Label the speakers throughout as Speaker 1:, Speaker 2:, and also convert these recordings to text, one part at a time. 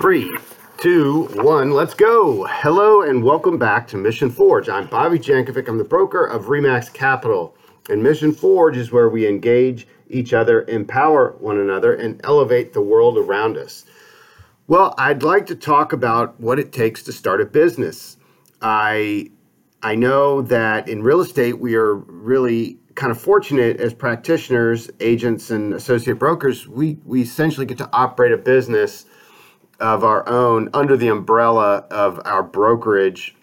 Speaker 1: Three, two, one, let's go. Hello and welcome back to Mission Forge. I'm Bobby Jankovic. I'm the broker of Remax Capital. And Mission Forge is where we engage each other, empower one another, and elevate the world around us. Well, I'd like to talk about what it takes to start a business. I I know that in real estate we are really kind of fortunate as practitioners, agents, and associate brokers. We we essentially get to operate a business of our own under the umbrella of our brokerage.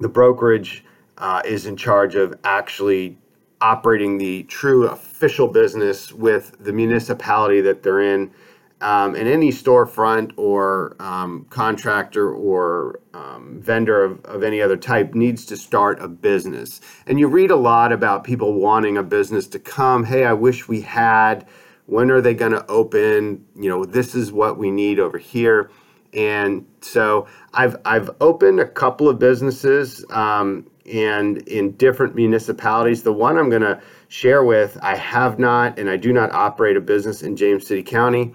Speaker 1: The brokerage uh, is in charge of actually operating the true official business with the municipality that they're in. Um, and any storefront or um, contractor or um, vendor of, of any other type needs to start a business. And you read a lot about people wanting a business to come. Hey, I wish we had when are they going to open? You know this is what we need over here. And so i've i've opened a couple of businesses um, and in different municipalities. The one i'm going to share with i have not and i do not operate a business in james city county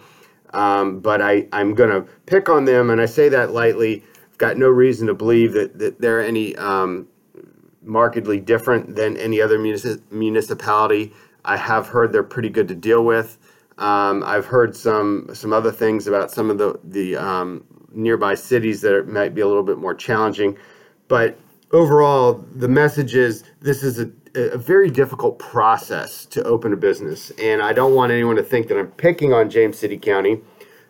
Speaker 1: um, but I, i'm going to pick on them and i say that lightly. I've got no reason to believe that, that they're any um, markedly different than any other municipality I have heard they're pretty good to deal with. Um, I've heard some some other things about some of the the um, nearby cities that are, might be a little bit more challenging, but overall, the message is this is a, a very difficult process to open a business, and I don't want anyone to think that I'm picking on James City County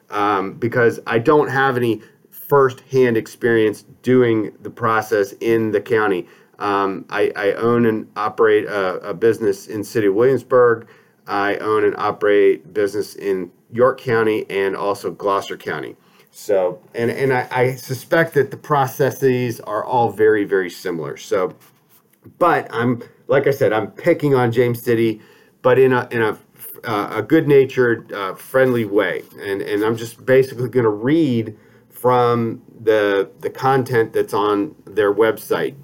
Speaker 1: um, because I don't have any first-hand experience doing the process in the county. Um, I, I, own and operate a, a, business in City of Williamsburg. I own and operate business in York County and also Gloucester County. So, and and I, I suspect that the processes are all very very similar. So, but I'm like I said, I'm picking on James City, but in a in a uh, a good natured, uh, friendly way, and and I'm just basically going to read from the the content that's on their website.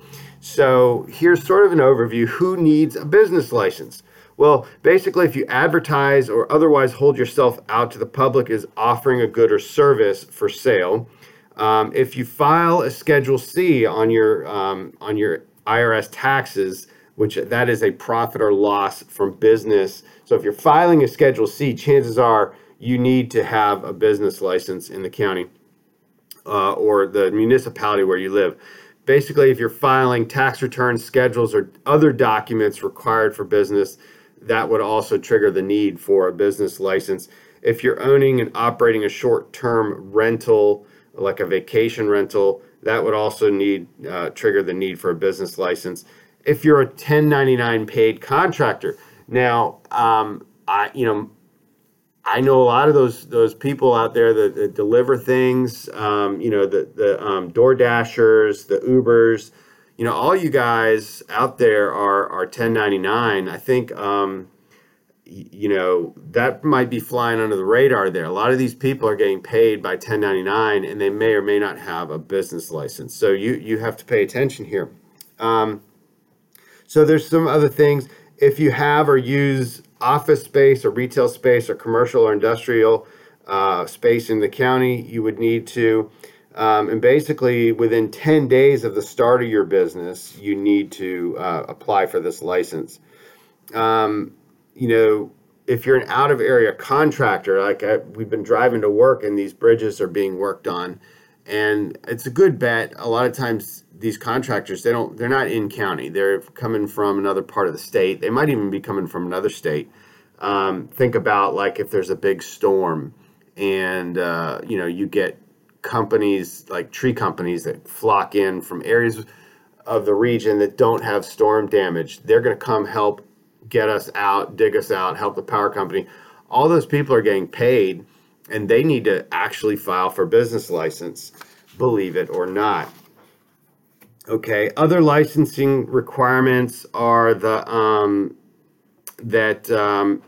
Speaker 1: So here's sort of an overview. Who needs a business license? Well, basically, if you advertise or otherwise hold yourself out to the public as offering a good or service for sale, um, if you file a Schedule C on your um, on your IRS taxes, which that is a profit or loss from business. So if you're filing a Schedule C, chances are you need to have a business license in the county uh, or the municipality where you live basically if you're filing tax returns, schedules, or other documents required for business, that would also trigger the need for a business license. If you're owning and operating a short-term rental, like a vacation rental, that would also need uh, trigger the need for a business license. If you're a 1099 paid contractor, now um, I you know I know a lot of those those people out there that, that deliver things. Um, you know, the the um, Door Dashers, the Ubers. You know, all you guys out there are are 1099. I think um, you know that might be flying under the radar there. A lot of these people are getting paid by 1099, and they may or may not have a business license. So you you have to pay attention here. Um, so there's some other things. If you have or use office space or retail space or commercial or industrial uh, space in the county, you would need to. Um, and basically, within 10 days of the start of your business, you need to uh, apply for this license. Um, you know, if you're an out of area contractor, like I, we've been driving to work and these bridges are being worked on, and it's a good bet. A lot of times, these contractors they don't they're not in county. They're coming from another part of the state. They might even be coming from another state. Um, think about like if there's a big storm and uh, you know you get companies like tree companies that flock in from areas of the region that don't have storm damage they're going to come help get us out dig us out help the power company. All those people are getting paid and they need to actually file for business license believe it or not Okay, other licensing requirements are the um, that um,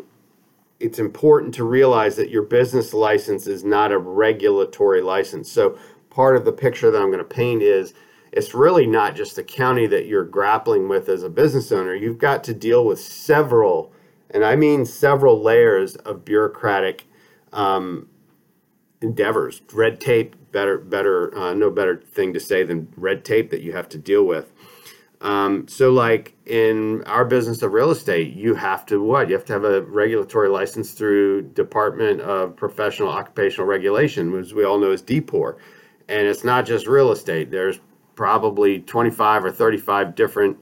Speaker 1: it's important to realize that your business license is not a regulatory license. So part of the picture that I'm going to paint is it's really not just the county that you're grappling with as a business owner. You've got to deal with several, and I mean several layers of bureaucratic um, endeavors. Red tape, better, better, uh, no better thing to say than red tape that you have to deal with. Um, so, like in our business of real estate, you have to what? You have to have a regulatory license through Department of Professional Occupational Regulation, which we all know is DPOR. And it's not just real estate. There's probably 25 or 35 different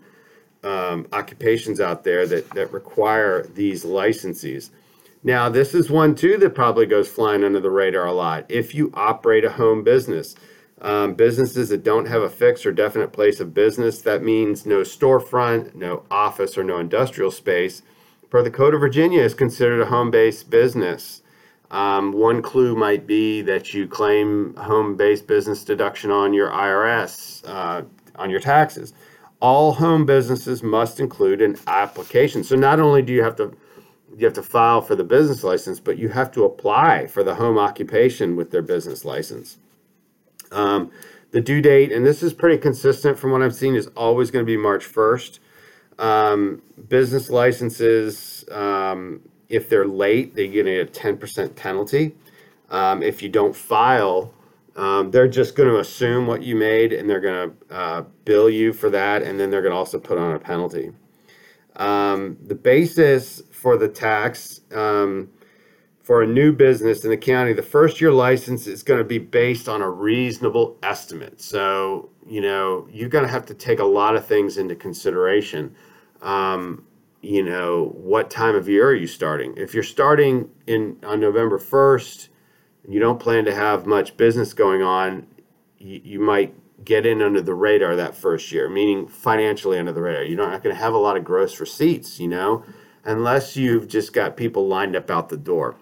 Speaker 1: um, occupations out there that, that require these licenses. Now, this is one too that probably goes flying under the radar a lot. If you operate a home business, um, businesses that don't have a fixed or definite place of business, that means no storefront, no office, or no industrial space, per the Code of Virginia, is considered a home based business. Um, one clue might be that you claim home based business deduction on your IRS, uh, on your taxes. All home businesses must include an application. So not only do you have to you have to file for the business license, but you have to apply for the home occupation with their business license. Um, the due date, and this is pretty consistent from what I've seen, is always going to be March 1st. Um, business licenses, um, if they're late, they get a 10% penalty. Um, if you don't file, um, they're just going to assume what you made and they're going to uh, bill you for that, and then they're going to also put on a penalty. Um, the basis for the tax um, for a new business in the county, the first year license is going to be based on a reasonable estimate. So, you know, you're going to have to take a lot of things into consideration. Um, you know, what time of year are you starting? If you're starting in on November 1st, you don't plan to have much business going on, you, you might get in under the radar that first year, meaning financially under the radar. You're not going to have a lot of gross receipts, you know, unless you've just got people lined up out the door.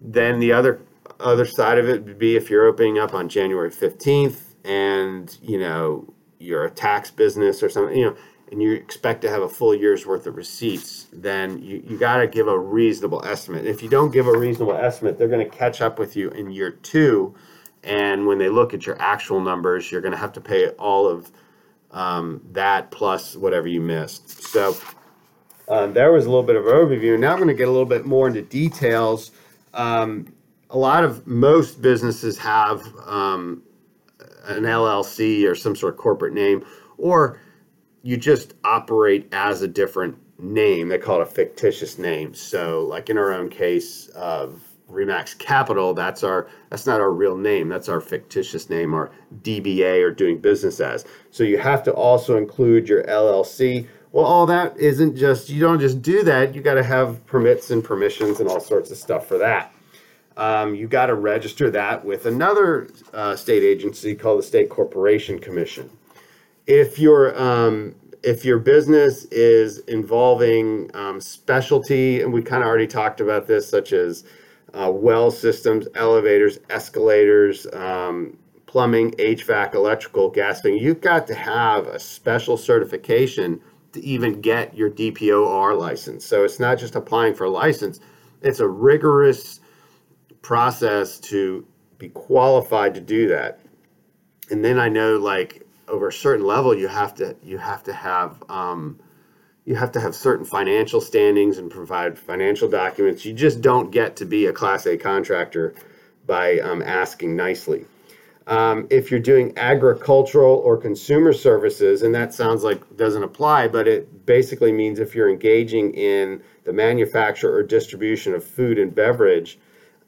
Speaker 1: Then the other other side of it would be if you're opening up on January 15th and, you know, you're a tax business or something, you know, and you expect to have a full year's worth of receipts, then you, you got to give a reasonable estimate. If you don't give a reasonable estimate, they're going to catch up with you in year two. And when they look at your actual numbers, you're going to have to pay all of um, that plus whatever you missed. So um, there was a little bit of overview. Now I'm going to get a little bit more into details um, a lot of most businesses have um, an LLC or some sort of corporate name, or you just operate as a different name. They call it a fictitious name. So, like in our own case of Remax Capital, that's our that's not our real name. That's our fictitious name, our DBA or doing business as. So you have to also include your LLC. Well, all that isn't just you don't just do that. You got to have permits and permissions and all sorts of stuff for that. Um, you got to register that with another uh, state agency called the State Corporation Commission. If your um, if your business is involving um, specialty, and we kind of already talked about this, such as uh, well systems, elevators, escalators, um, plumbing, HVAC, electrical, gasing, you've got to have a special certification to even get your DPOR license. So it's not just applying for a license, it's a rigorous process to be qualified to do that. And then I know like over a certain level you have to you have to have um, you have to have certain financial standings and provide financial documents. You just don't get to be a class A contractor by um, asking nicely. Um, if you're doing agricultural or consumer services, and that sounds like doesn't apply, but it basically means if you're engaging in the manufacture or distribution of food and beverage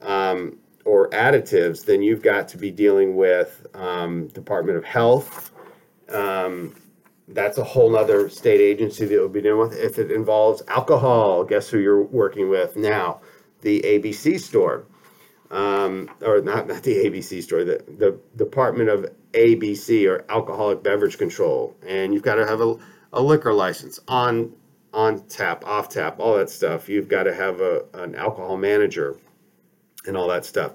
Speaker 1: um, or additives, then you've got to be dealing with um, Department of Health. Um, that's a whole other state agency that will be dealing with. If it involves alcohol, guess who you're working with now? The ABC store um, or not, not the ABC store, the, the Department of ABC or Alcoholic Beverage Control, and you've got to have a, a liquor license on on tap, off tap, all that stuff. You've got to have a, an alcohol manager and all that stuff.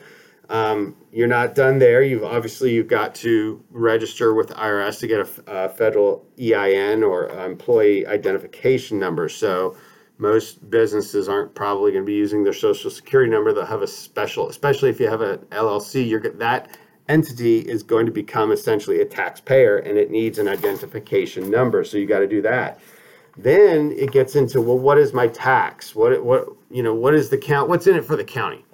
Speaker 1: Um, you're not done there. You've obviously you've got to register with IRS to get a, a federal EIN or employee identification number. So most businesses aren't probably going to be using their social security number. They'll have a special, especially if you have an LLC. That entity is going to become essentially a taxpayer, and it needs an identification number. So you got to do that. Then it gets into well, what is my tax? What what you know? What is the count? What's in it for the county?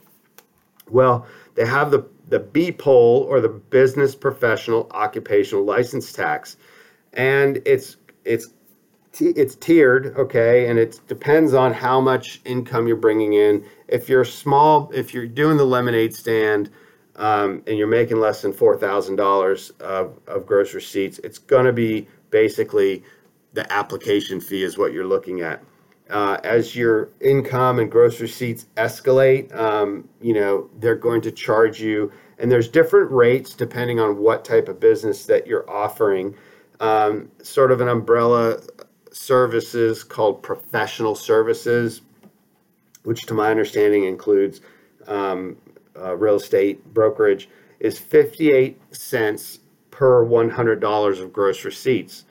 Speaker 1: Well, they have the the BPOL or the Business Professional Occupational License Tax, and it's it's it's tiered, okay, and it depends on how much income you're bringing in. If you're small, if you're doing the lemonade stand um, and you're making less than four thousand dollars of, of gross receipts, it's going to be basically the application fee is what you're looking at. Uh, as your income and gross receipts escalate, um, you know they're going to charge you, and there's different rates depending on what type of business that you're offering. Um, sort of an umbrella services called professional services, which to my understanding includes um, uh, real estate brokerage, is 58 cents per $100 of gross receipts.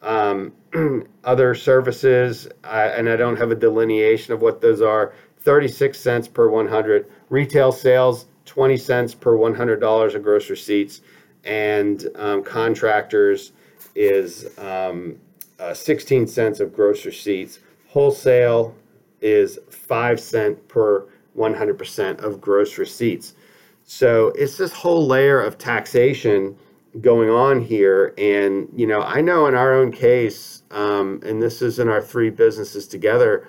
Speaker 1: Um, other services, I, and I don't have a delineation of what those are, 36 cents per 100. Retail sales, 20 cents per $100 of gross receipts. And um, contractors is um, uh, 16 cents of gross receipts. Wholesale is 5 cent per 100% of gross receipts. So it's this whole layer of taxation going on here. And, you know, I know in our own case, um, and this is in our three businesses together,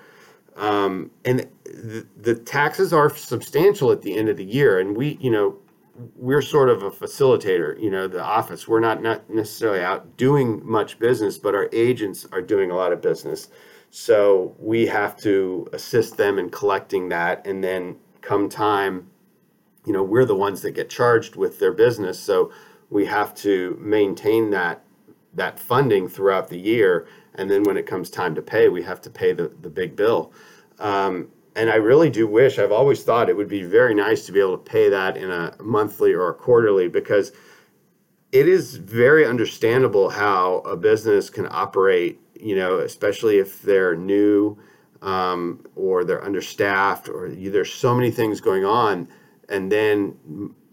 Speaker 1: um, and the, the taxes are substantial at the end of the year. And we, you know, we're sort of a facilitator, you know, the office. We're not, not necessarily out doing much business, but our agents are doing a lot of business. So we have to assist them in collecting that. And then come time, you know, we're the ones that get charged with their business. So we have to maintain that that funding throughout the year. And then when it comes time to pay, we have to pay the, the big bill. Um, and I really do wish, I've always thought it would be very nice to be able to pay that in a monthly or a quarterly because it is very understandable how a business can operate, you know, especially if they're new um, or they're understaffed or there's so many things going on. And then,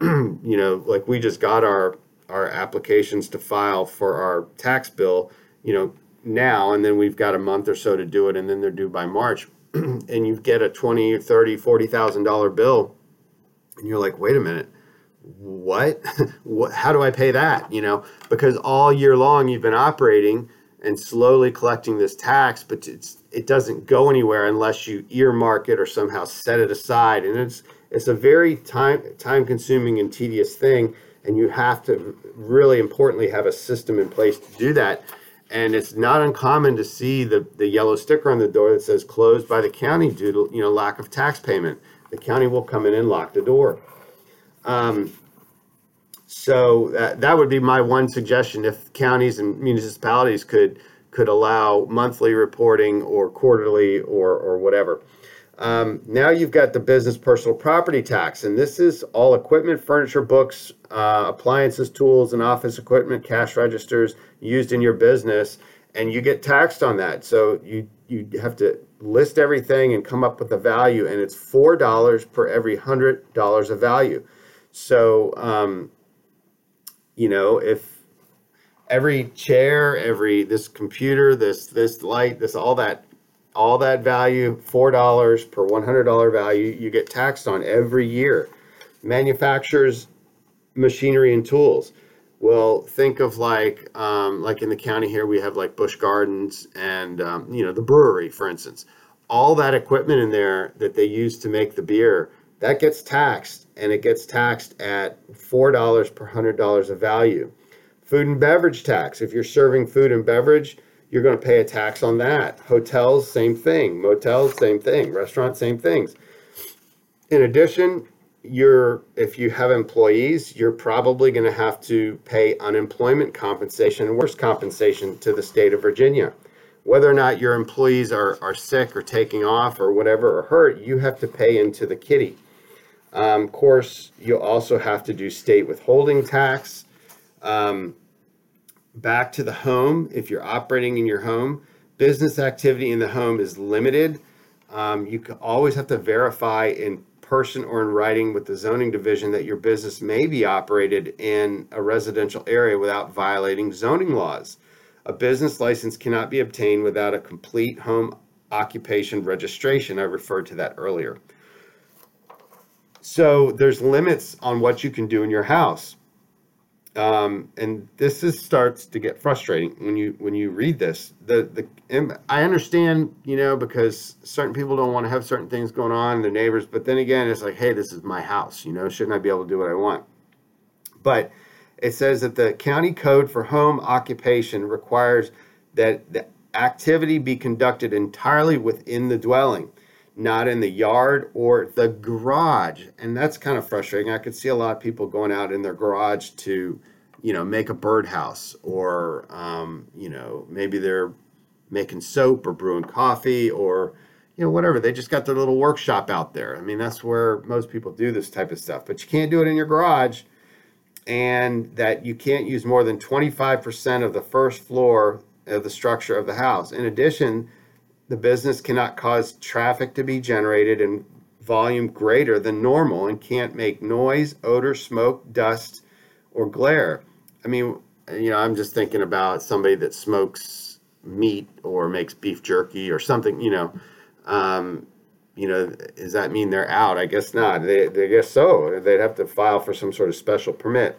Speaker 1: you know, like we just got our, our applications to file for our tax bill, you know, now, and then we've got a month or so to do it, and then they're due by March and you get a 20 30 40,000 dollar bill and you're like wait a minute. What? What how do I pay that? You know because all year long you've been operating and slowly collecting this tax but it's it doesn't go anywhere unless you earmark it or somehow set it aside. And it's it's a very time time consuming and tedious thing and you have to really importantly have a system in place to do that and it's not uncommon to see the, the yellow sticker on the door that says closed by the county due to you know lack of tax payment. The county will come in and lock the door. Um, so that, that would be my one suggestion. If counties and municipalities could could allow monthly reporting or quarterly or or whatever. Um, now you've got the business personal property tax, and this is all equipment, furniture, books, uh, appliances, tools, and office equipment, cash registers used in your business, and you get taxed on that. So you you have to list everything and come up with a value, and it's four dollars per every hundred dollars of value. So um, you know if every chair, every this computer, this this light, this all that all that value, $4 per $100 value, you get taxed on every year. Manufacturers, machinery and tools. Well, think of like, um, like in the county here, we have like Busch Gardens and, um, you know, the brewery, for instance. All that equipment in there that they use to make the beer, that gets taxed and it gets taxed at $4 per $100 of value. Food and beverage tax. If you're serving food and beverage, you're going to pay a tax on that. Hotels, same thing. Motels, same thing. Restaurants, same things. In addition, you're if you have employees, you're probably going to have to pay unemployment compensation and worse compensation to the state of Virginia. Whether or not your employees are, are sick or taking off or whatever or hurt, you have to pay into the kitty. Um, of course, you also have to do state withholding tax. Um, back to the home if you're operating in your home. Business activity in the home is limited. Um, you always have to verify in person or in writing with the zoning division that your business may be operated in a residential area without violating zoning laws. A business license cannot be obtained without a complete home occupation registration. I referred to that earlier. So there's limits on what you can do in your house. Um, and this is starts to get frustrating when you when you read this. The the I understand, you know, because certain people don't want to have certain things going on, their neighbors. But then again, it's like, hey, this is my house. You know, shouldn't I be able to do what I want? But it says that the county code for home occupation requires that the activity be conducted entirely within the dwelling, not in the yard or the garage. And that's kind of frustrating. I could see a lot of people going out in their garage to, you know, make a birdhouse or, um, you know, maybe they're making soap or brewing coffee or, you know, whatever. They just got their little workshop out there. I mean, that's where most people do this type of stuff. But you can't do it in your garage and that you can't use more than 25% of the first floor of the structure of the house. In addition, the business cannot cause traffic to be generated in volume greater than normal and can't make noise, odor, smoke, dust, or glare. I mean, you know, I'm just thinking about somebody that smokes meat or makes beef jerky or something, you know. Um, you know, does that mean they're out? I guess not. They, they guess so. They'd have to file for some sort of special permit.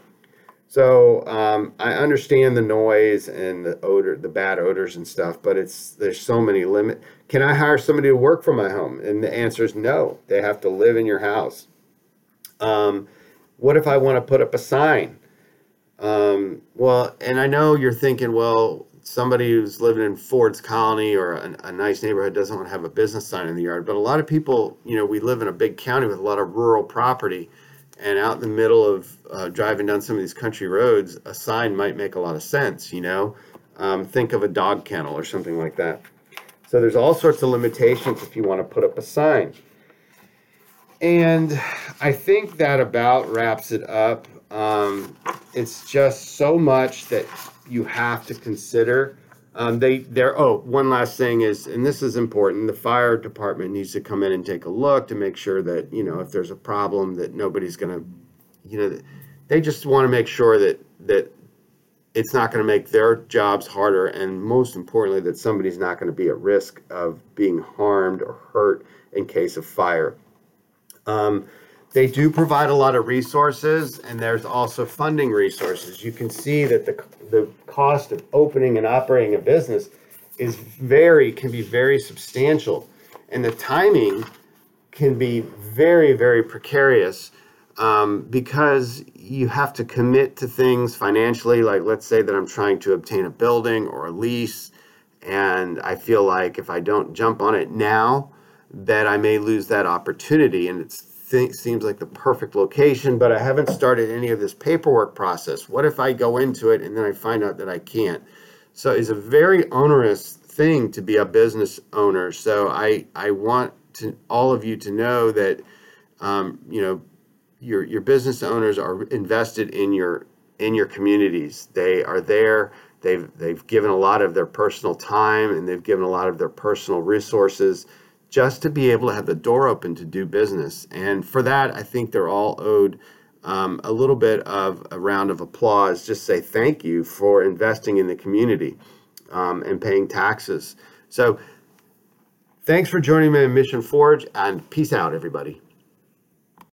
Speaker 1: So um, I understand the noise and the odor, the bad odors and stuff, but it's there's so many limit. Can I hire somebody to work from my home? And the answer is no. They have to live in your house. Um, what if I want to put up a sign? Um, well, and I know you're thinking, well, somebody who's living in Ford's Colony or a, a, nice neighborhood doesn't want to have a business sign in the yard. But a lot of people, you know, we live in a big county with a lot of rural property, and out in the middle of uh, driving down some of these country roads, a sign might make a lot of sense. You know, um, think of a dog kennel or something like that. So there's all sorts of limitations if you want to put up a sign. And I think that about wraps it up. Um, it's just so much that you have to consider. Um, they there. Oh, one last thing is, and this is important. The fire department needs to come in and take a look to make sure that you know if there's a problem that nobody's going to, you know, they just want to make sure that that it's not going to make their jobs harder, and most importantly, that somebody's not going to be at risk of being harmed or hurt in case of fire. Um, they do provide a lot of resources, and there's also funding resources. You can see that the the cost of opening and operating a business is very can be very substantial, and the timing can be very very precarious um, because you have to commit to things financially. Like let's say that I'm trying to obtain a building or a lease, and I feel like if I don't jump on it now, that I may lose that opportunity, and it's seems like the perfect location, but I haven't started any of this paperwork process. What if I go into it and then I find out that I can't? So it's a very onerous thing to be a business owner. So I I want to all of you to know that um, you know your your business owners are invested in your in your communities. They are there. They've they've given a lot of their personal time and they've given a lot of their personal resources just to be able to have the door open to do business. And for that, I think they're all owed um, a little bit of a round of applause. Just say thank you for investing in the community um, and paying taxes. So, thanks for joining me in Mission Forge, and peace out, everybody.